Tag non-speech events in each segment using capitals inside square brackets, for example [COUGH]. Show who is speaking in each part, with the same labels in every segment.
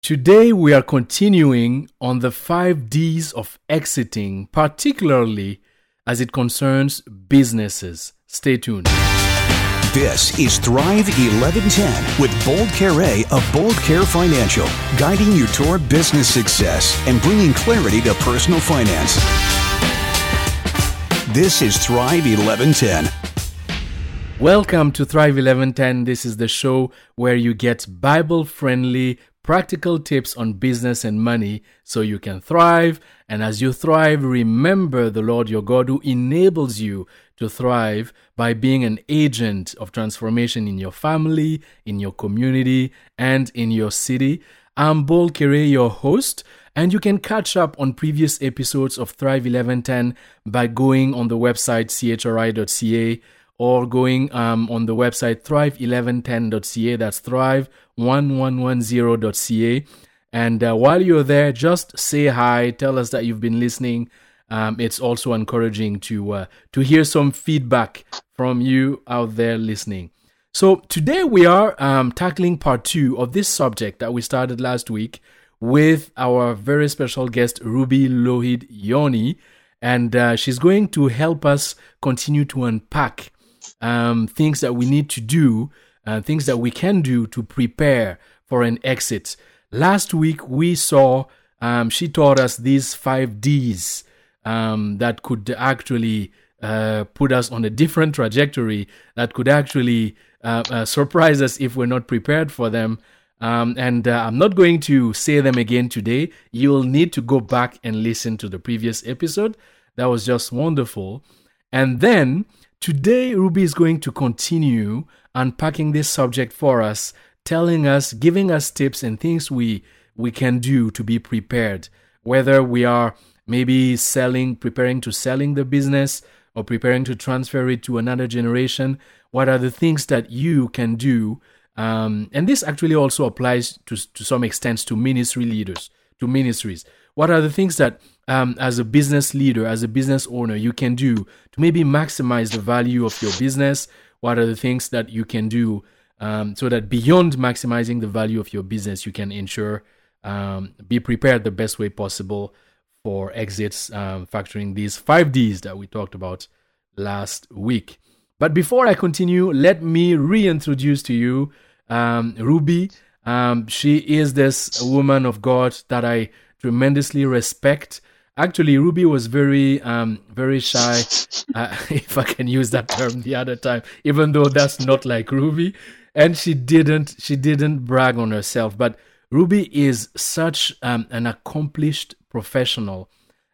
Speaker 1: Today, we are continuing on the five D's of exiting, particularly as it concerns businesses. Stay tuned.
Speaker 2: This is Thrive 1110 with Bold Care of Bold Care Financial, guiding you toward business success and bringing clarity to personal finance. This is Thrive 1110.
Speaker 1: Welcome to Thrive 1110. This is the show where you get Bible friendly practical tips on business and money so you can thrive. And as you thrive, remember the Lord your God who enables you to thrive by being an agent of transformation in your family, in your community, and in your city. I'm Bol Kere, your host, and you can catch up on previous episodes of Thrive 1110 by going on the website chri.ca or going um, on the website thrive1110.ca. That's thrive1110.ca. And uh, while you're there, just say hi. Tell us that you've been listening. Um, it's also encouraging to uh, to hear some feedback from you out there listening. So today we are um, tackling part two of this subject that we started last week with our very special guest Ruby Lohid Yoni, and uh, she's going to help us continue to unpack um, things that we need to do, uh, things that we can do to prepare for an exit. Last week, we saw, um, she taught us these five D's um, that could actually uh, put us on a different trajectory, that could actually uh, uh surprise us if we're not prepared for them. Um, and uh, I'm not going to say them again today. You'll need to go back and listen to the previous episode. That was just wonderful. And then Today, Ruby is going to continue unpacking this subject for us, telling us, giving us tips and things we, we can do to be prepared, whether we are maybe selling, preparing to selling the business or preparing to transfer it to another generation. What are the things that you can do? Um, and this actually also applies to, to some extent to ministry leaders, to ministries. What are the things that um, as a business leader, as a business owner, you can do to maybe maximize the value of your business? What are the things that you can do um, so that beyond maximizing the value of your business, you can ensure um, be prepared the best way possible for exits, um, factoring these five Ds that we talked about last week. But before I continue, let me reintroduce to you um, Ruby. Um, she is this woman of God that I tremendously respect. Actually, Ruby was very, um, very shy, [LAUGHS] uh, [LAUGHS] if I can use that term the other time, even though that's not like Ruby. And she didn't, she didn't brag on herself. But Ruby is such um, an accomplished professional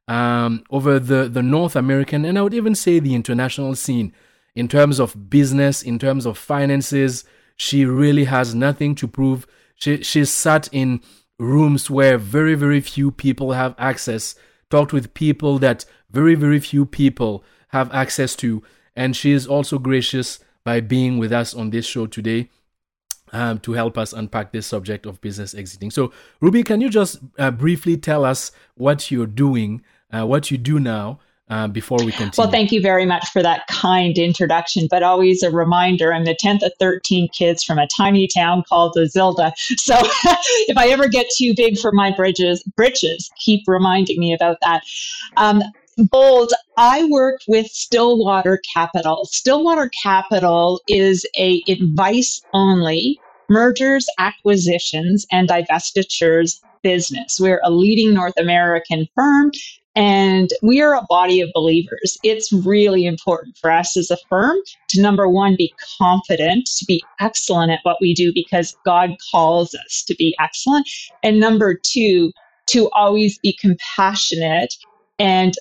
Speaker 1: um, over the, the North American and I would even say the international scene in terms of business, in terms of finances. She really has nothing to prove. She, she's sat in rooms where very, very few people have access talked with people that very, very few people have access to. And she is also gracious by being with us on this show today um, to help us unpack this subject of business exiting. So, Ruby, can you just uh, briefly tell us what you're doing, uh, what you do now, uh, before we continue.
Speaker 3: Well, thank you very much for that kind introduction, but always a reminder I'm the 10th of 13 kids from a tiny town called Azilda. [LAUGHS] So [LAUGHS] if I ever get too big for my bridges, britches, keep reminding me about that. Um, Bold, I work with Stillwater Capital. Stillwater Capital is a advice only mergers, acquisitions, and divestitures business. We're a leading North American firm and we are a body of believers. It's really important for us as a firm to number one, be confident, to be excellent at what we do because God calls us to be excellent. And number two, to always be compassionate and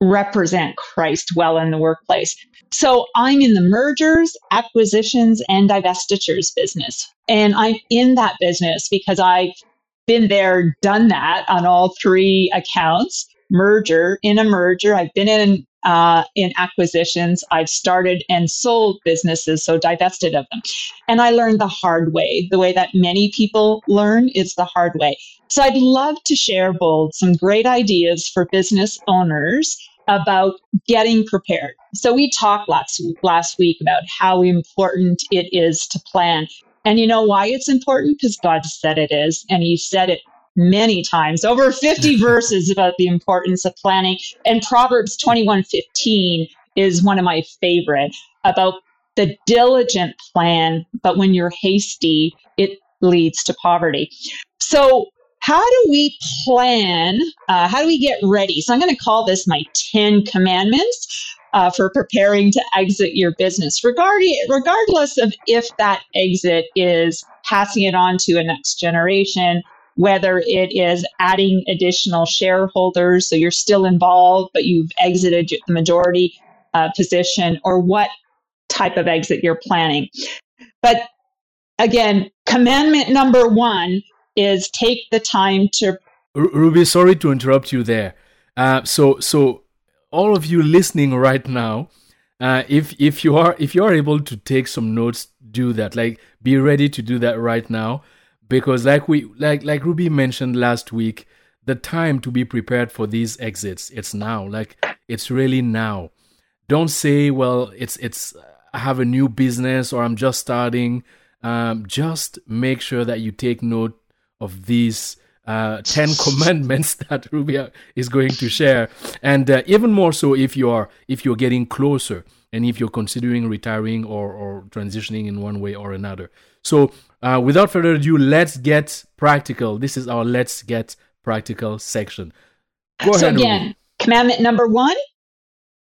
Speaker 3: represent Christ well in the workplace. So I'm in the mergers, acquisitions, and divestitures business. And I'm in that business because I've been there, done that on all three accounts merger in a merger. I've been in uh, in acquisitions. I've started and sold businesses, so divested of them. And I learned the hard way. The way that many people learn is the hard way. So I'd love to share, Bold, some great ideas for business owners about getting prepared. So we talked last last week about how important it is to plan. And you know why it's important? Because God said it is. And He said it many times, over 50 [LAUGHS] verses about the importance of planning. And Proverbs 21:15 is one of my favorite about the diligent plan, but when you're hasty, it leads to poverty. So, how do we plan? Uh, how do we get ready? So, I'm going to call this my 10 commandments uh, for preparing to exit your business, regarding, regardless of if that exit is passing it on to a next generation, whether it is adding additional shareholders, so you're still involved, but you've exited the majority uh, position, or what type of exit you're planning. But again, commandment number one is take the time to.
Speaker 1: Ruby, sorry to interrupt you there. Uh, so, so all of you listening right now, uh, if if you are if you are able to take some notes, do that. Like, be ready to do that right now, because like we like like Ruby mentioned last week, the time to be prepared for these exits it's now. Like, it's really now. Don't say, well, it's it's I have a new business or I'm just starting. Um, just make sure that you take note of these uh, 10 [LAUGHS] commandments that Ruby is going to share. And uh, even more so if you are if you're getting closer and if you're considering retiring or, or transitioning in one way or another. So uh, without further ado, let's get practical. This is our let's get practical section.
Speaker 3: Go so ahead, again, Ruby. commandment number one,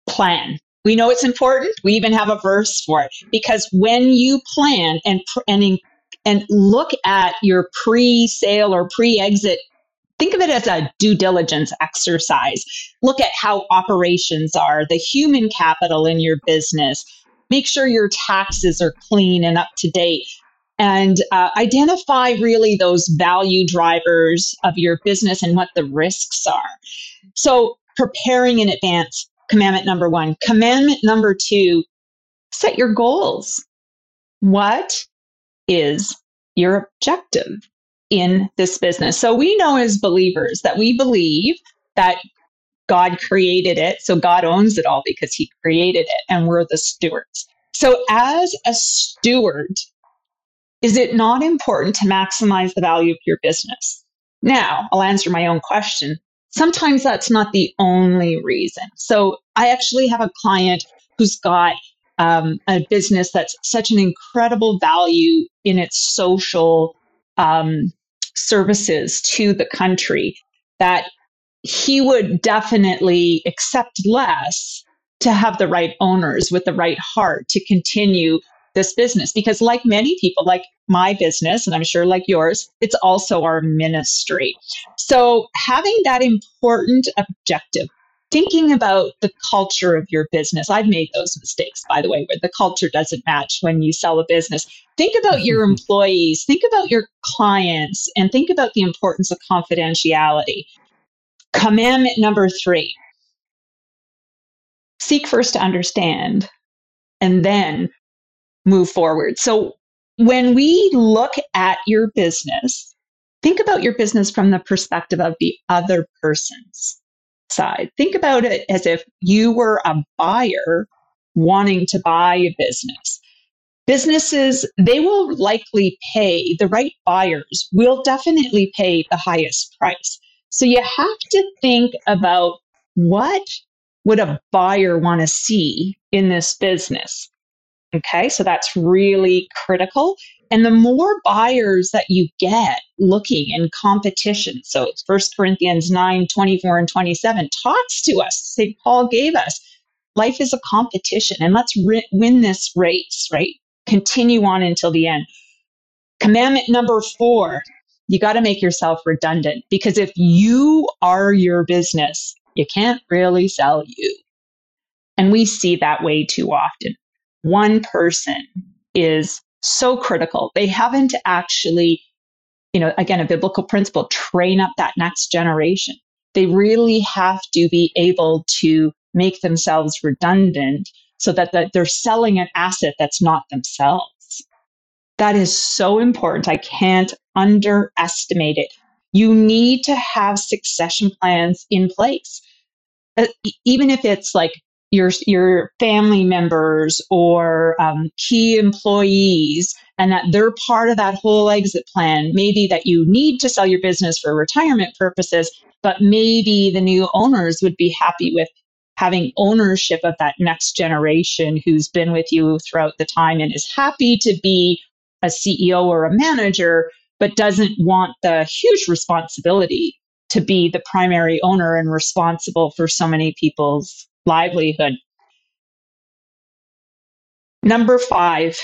Speaker 3: plan. We know it's important. We even have a verse for it because when you plan and and and look at your pre-sale or pre-exit think of it as a due diligence exercise. Look at how operations are, the human capital in your business. Make sure your taxes are clean and up to date. And uh, identify really those value drivers of your business and what the risks are. So, preparing in advance, commandment number one. Commandment number two, set your goals. What is your objective in this business. So we know as believers that we believe that God created it. So God owns it all because he created it and we're the stewards. So as a steward, is it not important to maximize the value of your business? Now, I'll answer my own question. Sometimes that's not the only reason. So I actually have a client who's got um, a business that's such an incredible value in its social um, services to the country that he would definitely accept less to have the right owners with the right heart to continue this business. Because like many people like my business and i'm sure like yours it's also our ministry. So having that important objective thinking about the culture of your business. I've made those mistakes, by the way, where the culture doesn't match when you sell a business. Think about your mm-hmm. employees, think about your clients, and think about the importance of confidentiality. Commandment number three seek first to understand and then move forward. So when we look at your business, think about your business from the perspective of the other person's side. Think about it as if you were a buyer wanting to buy a business. Businesses, they will likely pay, the right buyers will definitely pay the highest price. So you have to think about what would a buyer want to see in this business? Okay, so that's really critical. And the more buyers that you get looking in competition, so First Corinthians 9, 24 and 27 talks to us. St. Paul gave us life is a competition and let's ri- win this race, right? Continue on until the end. Commandment number four, you got to make yourself redundant because if you are your business, you can't really sell you. And we see that way too often. One person is so critical. They haven't actually, you know, again, a biblical principle, train up that next generation. They really have to be able to make themselves redundant so that the, they're selling an asset that's not themselves. That is so important. I can't underestimate it. You need to have succession plans in place. Uh, even if it's like your your family members or um, key employees and that they're part of that whole exit plan. Maybe that you need to sell your business for retirement purposes but maybe the new owners would be happy with having ownership of that next generation who's been with you throughout the time and is happy to be a CEO or a manager but doesn't want the huge responsibility to be the primary owner and responsible for so many people's livelihood. Number five,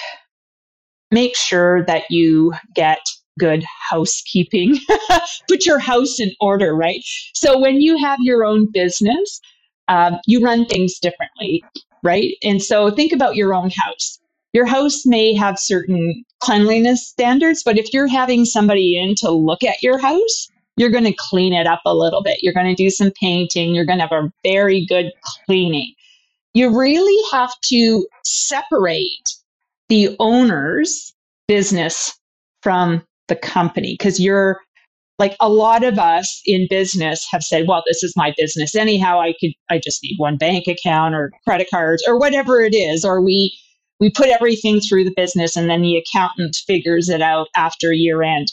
Speaker 3: make sure that you get good housekeeping. [LAUGHS] Put your house in order, right? So when you have your own business, um, you run things differently, right? And so think about your own house. Your house may have certain cleanliness standards, but if you're having somebody in to look at your house, you're going to clean it up a little bit. You're going to do some painting. You're going to have a very good cleaning. You really have to separate the owner's business from the company because you're like a lot of us in business have said, well, this is my business anyhow. I could, I just need one bank account or credit cards or whatever it is. Or we, we put everything through the business and then the accountant figures it out after year end.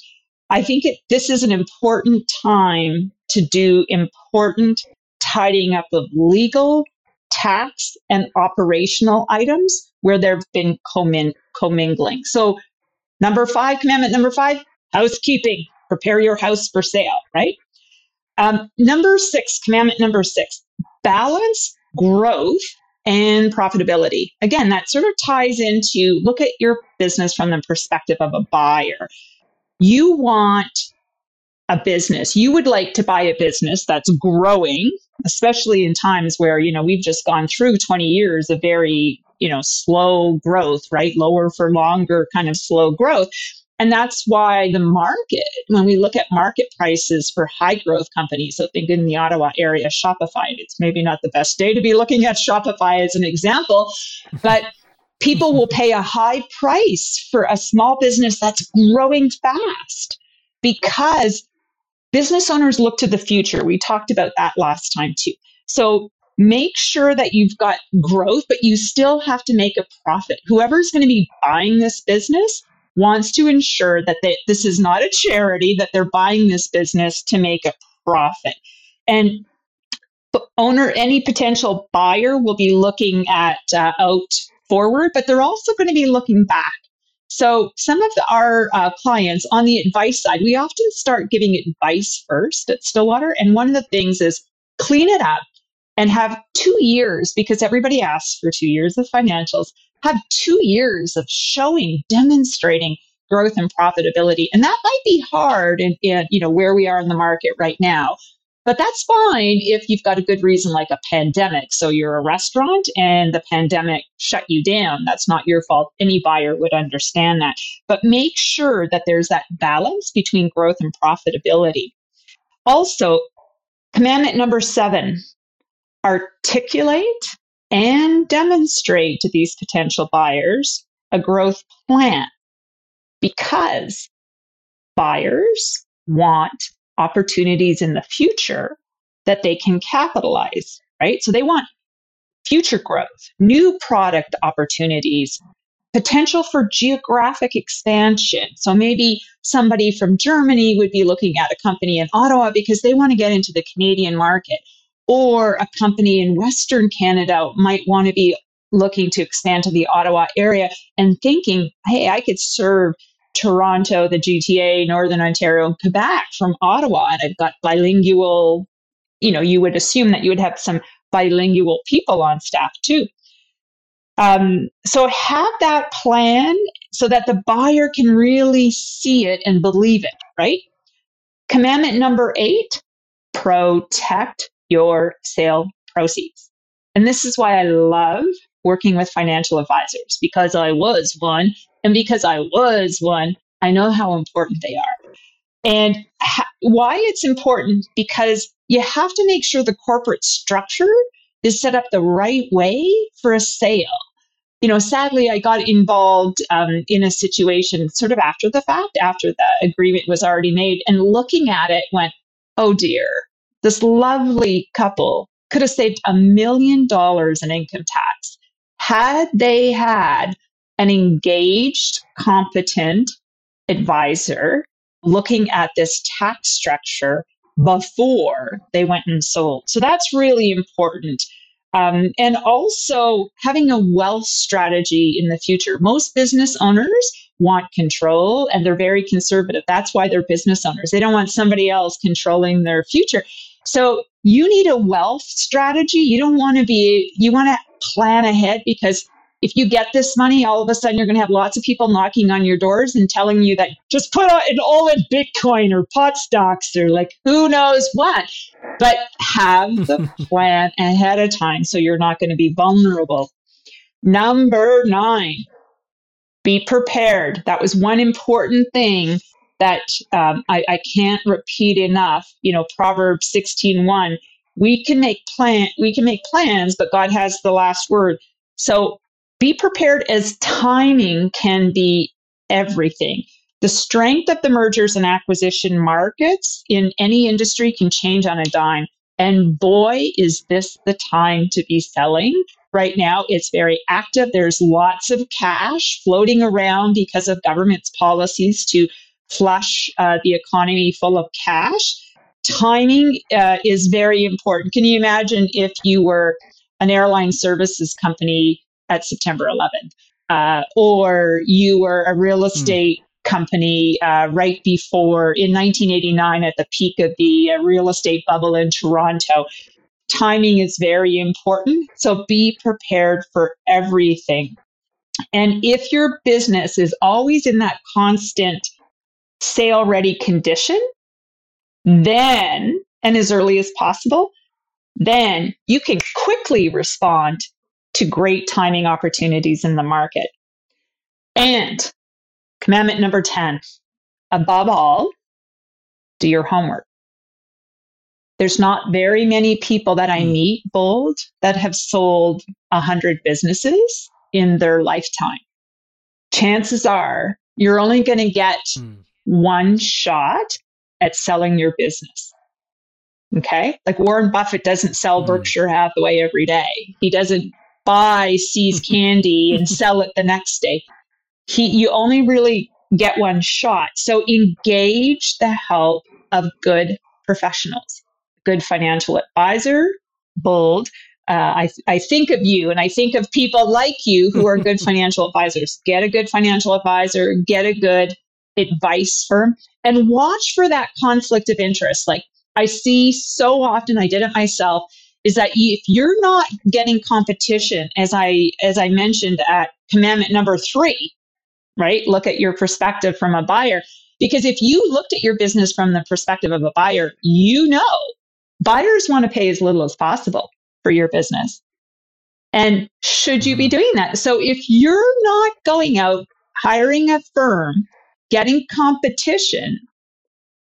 Speaker 3: I think it, this is an important time to do important tidying up of legal, tax, and operational items where there have been commin- commingling. So, number five, commandment number five, housekeeping. Prepare your house for sale, right? Um, number six, commandment number six, balance growth and profitability. Again, that sort of ties into look at your business from the perspective of a buyer you want a business. You would like to buy a business that's growing, especially in times where, you know, we've just gone through 20 years of very, you know, slow growth, right? Lower for longer kind of slow growth. And that's why the market, when we look at market prices for high growth companies, so think in the Ottawa area, Shopify, it's maybe not the best day to be looking at Shopify as an example, but people will pay a high price for a small business that's growing fast because business owners look to the future. We talked about that last time too. So make sure that you've got growth, but you still have to make a profit. Whoever's going to be buying this business wants to ensure that they, this is not a charity, that they're buying this business to make a profit. And owner, any potential buyer will be looking at uh, out forward, but they're also going to be looking back. So, some of the, our uh, clients on the advice side, we often start giving advice first at Stillwater. And one of the things is clean it up and have two years, because everybody asks for two years of financials, have two years of showing, demonstrating growth and profitability. And that might be hard in, in you know where we are in the market right now. But that's fine if you've got a good reason like a pandemic. So you're a restaurant and the pandemic shut you down. That's not your fault. Any buyer would understand that. But make sure that there's that balance between growth and profitability. Also, commandment number seven articulate and demonstrate to these potential buyers a growth plan because buyers want opportunities in the future that they can capitalize, right? So they want future growth, new product opportunities, potential for geographic expansion. So maybe somebody from Germany would be looking at a company in Ottawa because they want to get into the Canadian market. Or a company in Western Canada might want to be looking to expand to the Ottawa area and thinking, hey, I could serve Toronto, the GTA, Northern Ontario, and Quebec from Ottawa. And I've got bilingual, you know, you would assume that you would have some bilingual people on staff too. Um, so have that plan so that the buyer can really see it and believe it, right? Commandment number eight protect your sale proceeds. And this is why I love working with financial advisors because I was one and because I was one, I know how important they are. And ha- why it's important because you have to make sure the corporate structure is set up the right way for a sale. You know, sadly, I got involved um, in a situation sort of after the fact, after the agreement was already made, and looking at it went, oh dear, this lovely couple could have saved a million dollars in income tax had they had an engaged, competent advisor looking at this tax structure before they went and sold. So that's really important. Um, and also having a wealth strategy in the future. Most business owners want control and they're very conservative. That's why they're business owners. They don't want somebody else controlling their future. So you need a wealth strategy. You don't want to be, you want to plan ahead because if you get this money, all of a sudden you're going to have lots of people knocking on your doors and telling you that just put it all in Bitcoin or pot stocks or like who knows what. But have the [LAUGHS] plan ahead of time so you're not going to be vulnerable. Number nine, be prepared. That was one important thing that um, I, I, can't repeat enough. You know, Proverbs 16:1. We can make plan we can make plans, but God has the last word. So be prepared as timing can be everything. The strength of the mergers and acquisition markets in any industry can change on a dime. And boy, is this the time to be selling. Right now, it's very active. There's lots of cash floating around because of government's policies to flush uh, the economy full of cash. Timing uh, is very important. Can you imagine if you were an airline services company at September 11th, uh, or you were a real hmm. estate mm. company uh, right before in 1989 at the peak of the uh, real estate bubble in Toronto. Timing is very important, so be prepared for everything. And if your business is always in that constant sale ready condition, then, and as early as possible, then you can quickly respond to great timing opportunities in the market. And commandment number 10 above all, do your homework. There's not very many people that I hmm. meet, bold, that have sold 100 businesses in their lifetime. Chances are you're only going to get mm. One shot at selling your business. Okay. Like Warren Buffett doesn't sell mm. Berkshire Hathaway every day. He doesn't buy See's [LAUGHS] candy and sell it the next day. He, you only really get one shot. So engage the help of good professionals, good financial advisor, bold. Uh, I, I think of you and I think of people like you who are good [LAUGHS] financial advisors. Get a good financial advisor, get a good advice firm, and watch for that conflict of interest. Like I see so often, I did it myself is that if you're not getting competition, as I as I mentioned at commandment number three, right? Look at your perspective from a buyer. Because if you looked at your business from the perspective of a buyer, you know buyers want to pay as little as possible for your business. And should you be mm-hmm. doing that? So if you're not going out hiring a firm, getting competition,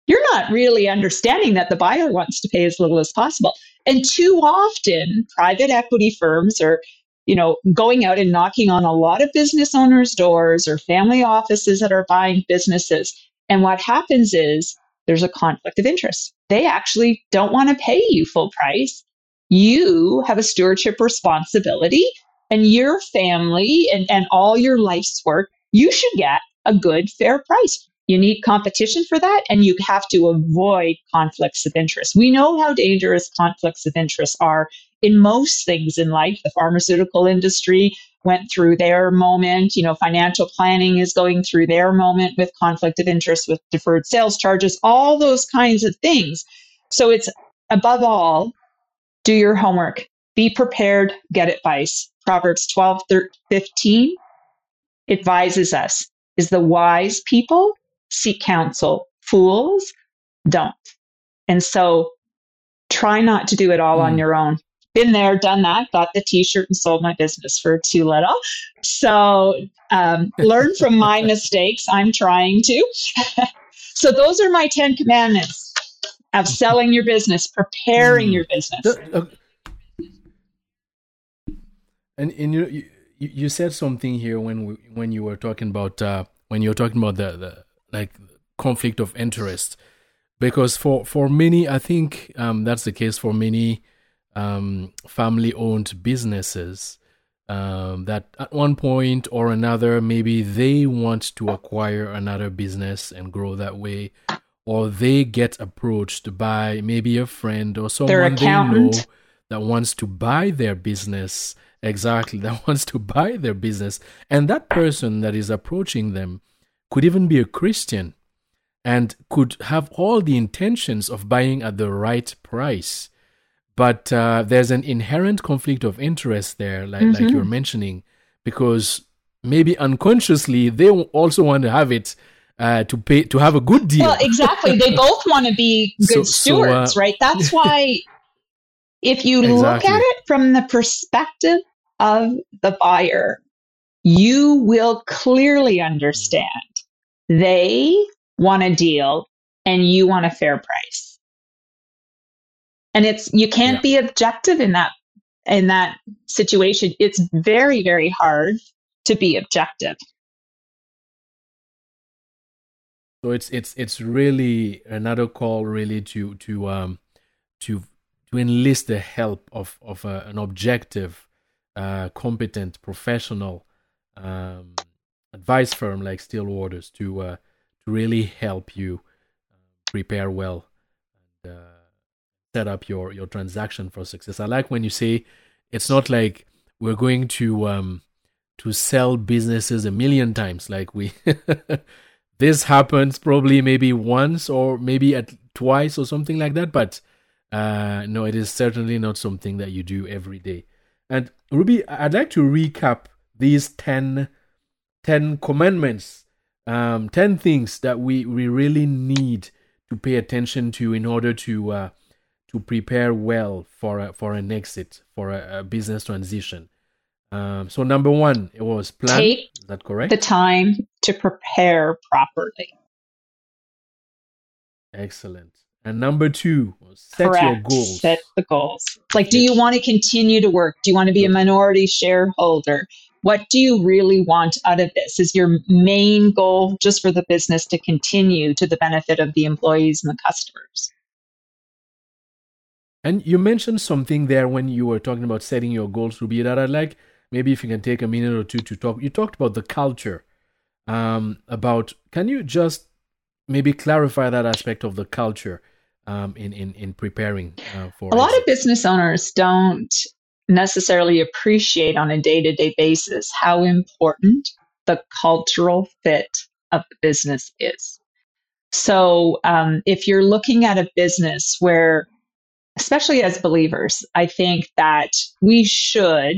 Speaker 3: you're not really understanding that the buyer wants to pay as little as possible. And too often, private equity firms are, you know, going out and knocking on a lot of business owners' doors or family offices that are buying businesses. And what happens is there's a conflict of interest. They actually don't want to pay you full price. You have a stewardship responsibility, and your family and, and all your life's work, you should get a good, fair price. You need competition for that, and you have to avoid conflicts of interest. We know how dangerous conflicts of interest are in most things in life. The pharmaceutical industry went through their moment. You know, financial planning is going through their moment with conflict of interest, with deferred sales charges, all those kinds of things. So it's above all, do your homework, be prepared, get advice. Proverbs 12, 13, 15 advises us is the wise people seek counsel. Fools don't. And so try not to do it all mm. on hmm. your own. Been there, done that, got the t shirt and sold my business for too little. So um, [LAUGHS] learn from my mistakes. I'm trying to. [LAUGHS] so those are my 10 commandments of selling your business, preparing mm. your business. Uh,
Speaker 1: and, and you, you, you said something here when we, when you were talking about uh, when you were talking about the, the like conflict of interest because for for many i think um, that's the case for many um, family owned businesses um, that at one point or another, maybe they want to acquire another business and grow that way, or they get approached by maybe a friend or someone they know that wants to buy their business. Exactly, [LAUGHS] that wants to buy their business. And that person that is approaching them could even be a Christian and could have all the intentions of buying at the right price but uh, there's an inherent conflict of interest there, like mm-hmm. like you're mentioning, because maybe unconsciously they also want to have it uh, to pay to have a good deal.
Speaker 3: Well, exactly. they [LAUGHS] both want to be good so, stewards, so, uh, right? That's why if you exactly. look at it from the perspective of the buyer, you will clearly understand they want a deal and you want a fair price. And it's you can't yeah. be objective in that in that situation. It's very very hard to be objective.
Speaker 1: So it's it's it's really another call really to to um to to enlist the help of of a, an objective uh competent professional um advice firm like still waters to uh to really help you uh, prepare well and uh set up your your transaction for success. I like when you say it's not like we're going to um to sell businesses a million times like we [LAUGHS] this happens probably maybe once or maybe at twice or something like that but uh no it is certainly not something that you do every day and ruby i'd like to recap these 10 10 commandments um 10 things that we we really need to pay attention to in order to uh to prepare well for a, for an exit for a, a business transition. Um, so number one, it was plan.
Speaker 3: Take
Speaker 1: Is that correct?
Speaker 3: The time to prepare properly.
Speaker 1: Excellent. And number two, set Correct. your goals.
Speaker 3: Set the goals. Like, do you want to continue to work? Do you want to be a minority shareholder? What do you really want out of this? Is your main goal just for the business to continue to the benefit of the employees and the customers?
Speaker 1: And you mentioned something there when you were talking about setting your goals, Ruby, that I'd like maybe if you can take a minute or two to talk. You talked about the culture. Um, about can you just maybe clarify that aspect of the culture um, in, in in preparing uh, for
Speaker 3: a lot of business owners don't necessarily appreciate on a day-to-day basis how important the cultural fit of the business is so um, if you're looking at a business where especially as believers, I think that we should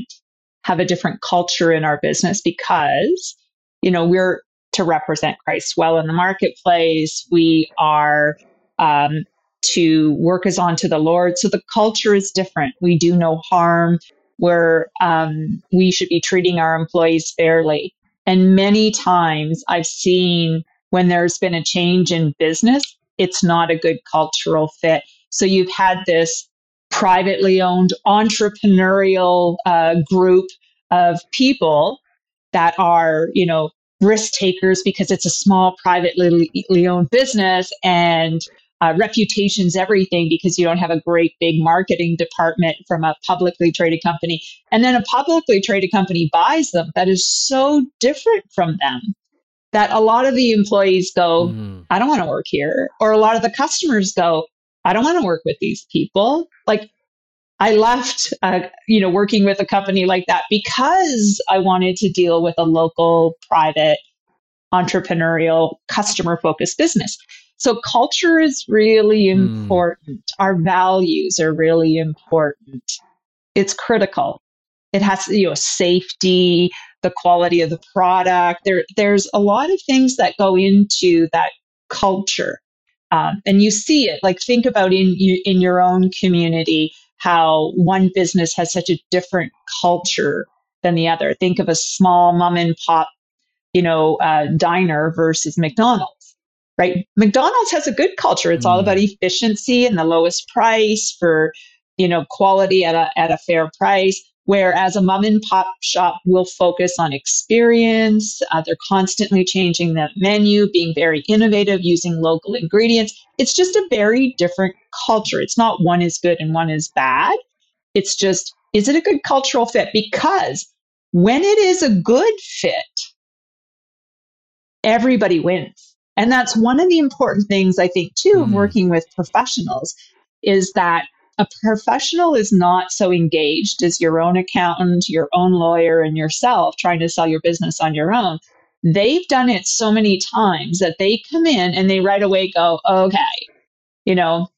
Speaker 3: have a different culture in our business because, you know, we're to represent Christ well in the marketplace. We are um, to work as unto the Lord. So the culture is different. We do no harm. Where um, we should be treating our employees fairly. And many times I've seen when there's been a change in business, it's not a good cultural fit. So you've had this privately owned entrepreneurial uh, group of people that are, you know, risk takers because it's a small privately owned business and uh, reputation's everything because you don't have a great big marketing department from a publicly traded company. And then a publicly traded company buys them that is so different from them that a lot of the employees go, mm. I don't want to work here. Or a lot of the customers go, I don't want to work with these people. Like I left, uh, you know, working with a company like that because I wanted to deal with a local, private, entrepreneurial, customer focused business. So culture is really hmm. important. Mm. Our values are really important. It's critical. It has, you know, safety, the quality of the product. There, there's a lot of things that go into that culture. Um, and you see it like think about in in your own community how one business has such a different culture than the other think of a small mom and pop you know uh, diner versus mcdonald's right mcdonald's has a good culture it's mm. all about efficiency and the lowest price for you know quality at a, at a fair price Whereas a mom and pop shop will focus on experience. Uh, they're constantly changing the menu, being very innovative, using local ingredients. It's just a very different culture. It's not one is good and one is bad. It's just, is it a good cultural fit? Because when it is a good fit, everybody wins. And that's one of the important things I think too of
Speaker 1: Mm.
Speaker 3: working with professionals is that a professional is not so engaged as your own accountant, your own lawyer, and yourself trying to sell your business on your own. They've done it so many times that they come in and they right away go, okay, you know,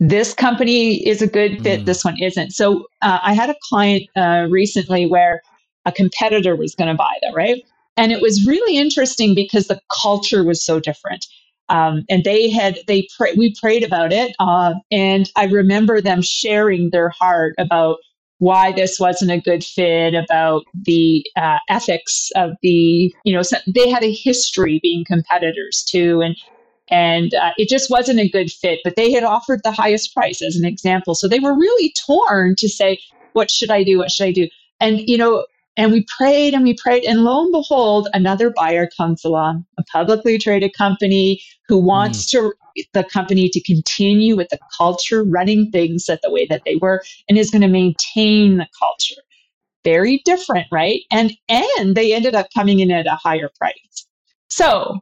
Speaker 3: this company is a good fit,
Speaker 1: Mm.
Speaker 3: this one isn't. So uh, I had a client uh, recently where a competitor was going to buy them, right? And it was really interesting because the culture was so different. Um, and they had they pray, we prayed about it, uh, and I remember them sharing their heart about why this wasn't a good fit, about the uh, ethics of the you know they had a history being competitors too, and and uh, it just wasn't a good fit. But they had offered the highest price as an example, so they were really torn to say, what should I do? What should I do? And you know, and we prayed and we prayed, and lo and behold, another buyer comes along, a publicly traded company who wants mm. to the company to continue with the culture, running things at the way that they were, and is going to maintain the culture. Very different, right? And and they ended up coming in at a higher price. So,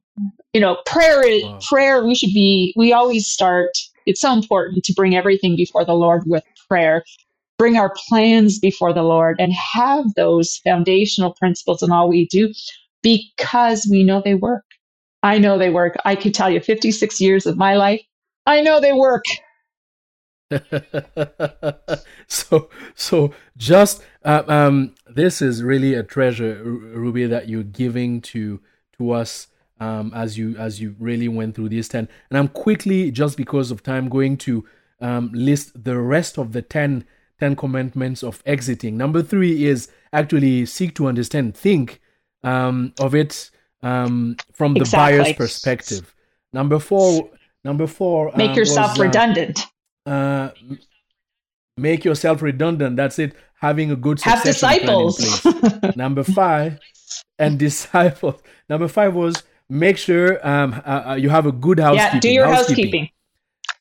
Speaker 3: you know, prayer is
Speaker 1: Wow.
Speaker 3: prayer. We should be. We always start. It's so important to bring everything before the Lord with prayer bring our plans before the Lord and have those foundational principles in all we do because we know they work. I know they work. I could tell you 56 years of my life. I know they work. [LAUGHS]
Speaker 1: so so just uh, um this is really a treasure ruby that you're giving to to us um as you as you really went through these 10 and i'm quickly just because of time going to um list the rest of the 10 10 commandments of exiting number three is actually seek to understand think um of it um from the
Speaker 3: Exactly.
Speaker 1: buyer's perspective number four number four
Speaker 3: Make
Speaker 1: um,
Speaker 3: yourself
Speaker 1: was, uh,
Speaker 3: redundant.
Speaker 1: uh, m- make yourself redundant. That's it. Having a good
Speaker 3: Have
Speaker 1: succession plan in
Speaker 3: disciples.
Speaker 1: Number five, and [LAUGHS] disciples. Number five was make sure um, uh, uh, you have a good housekeeping.
Speaker 3: yeah, do your housekeeping.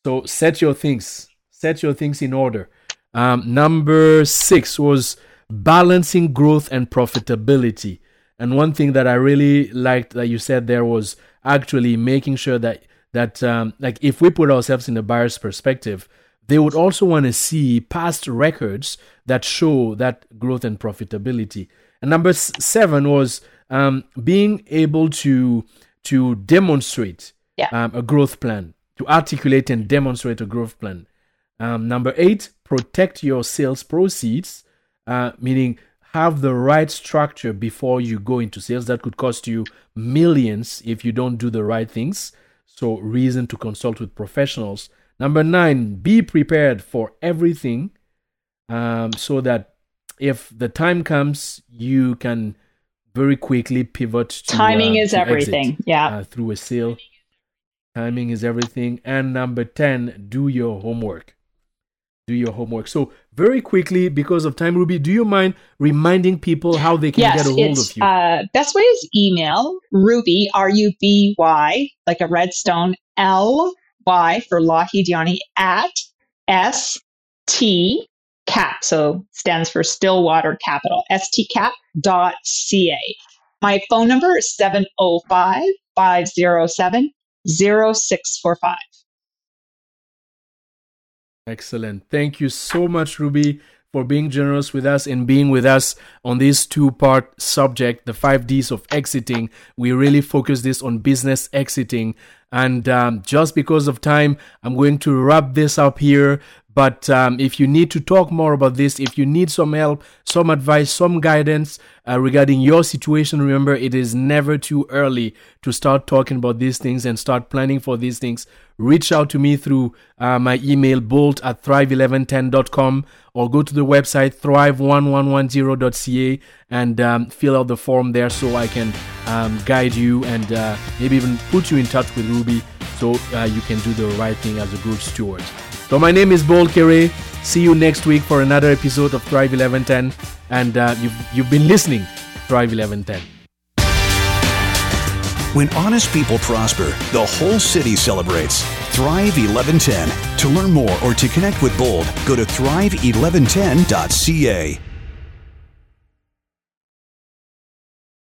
Speaker 1: So set your things, set your things in order. Um, number six was balancing growth and profitability. And one thing that I really liked that you said there was actually making sure that that um, like if we put ourselves in the buyer's perspective, they would also want to see past records that show that growth and profitability. And number s- seven was um, being able to to demonstrate
Speaker 3: Yeah.
Speaker 1: um, a growth plan, to articulate and demonstrate a growth plan. Um, number eight, protect your sales proceeds, uh, meaning have the right structure before you go into sales. That could cost you millions if you don't do the right things. So, reason to consult with professionals. Number nine, be prepared for everything um, so that if the time comes, you can very quickly pivot to
Speaker 3: Timing
Speaker 1: uh,
Speaker 3: is
Speaker 1: to exit,
Speaker 3: everything. Yeah.
Speaker 1: uh, through a sale. Timing is everything. And number 10, do your homework. Do your homework. So, very quickly, because of time, Ruby, do you mind reminding people how they can
Speaker 3: yes,
Speaker 1: get a hold of you?
Speaker 3: uh, best way is email Ruby R U B Y like a redstone L Y for Lahidiani at S T cap so stands for Stillwater Capital S T cap dot ca. My phone number is 705 507 0645.
Speaker 1: Excellent. Thank you so much, Ruby, for being generous with us and being with us on this two part subject, the five Ds of exiting. We really focus this on business exiting. And um, just because of time, I'm going to wrap this up here. But um, if you need to talk more about this, if you need some help, some advice, some guidance uh, regarding your situation, remember it is never too early to start talking about these things and start planning for these things. Reach out to me through uh, my email, bolt at thrive1110.com, or go to the website thrive1110.ca and um, fill out the form there so I can um, guide you and uh, maybe even put you in touch with Ruby so uh, you can do the right thing as a good steward. So my name is Bol Kere. See you next week for another episode of Thrive 1110. And uh, you've, you've been listening Thrive 1110.
Speaker 2: When honest people prosper, the whole city celebrates. Thrive 1110. To learn more or to connect with Bold, go to thrive1110.ca.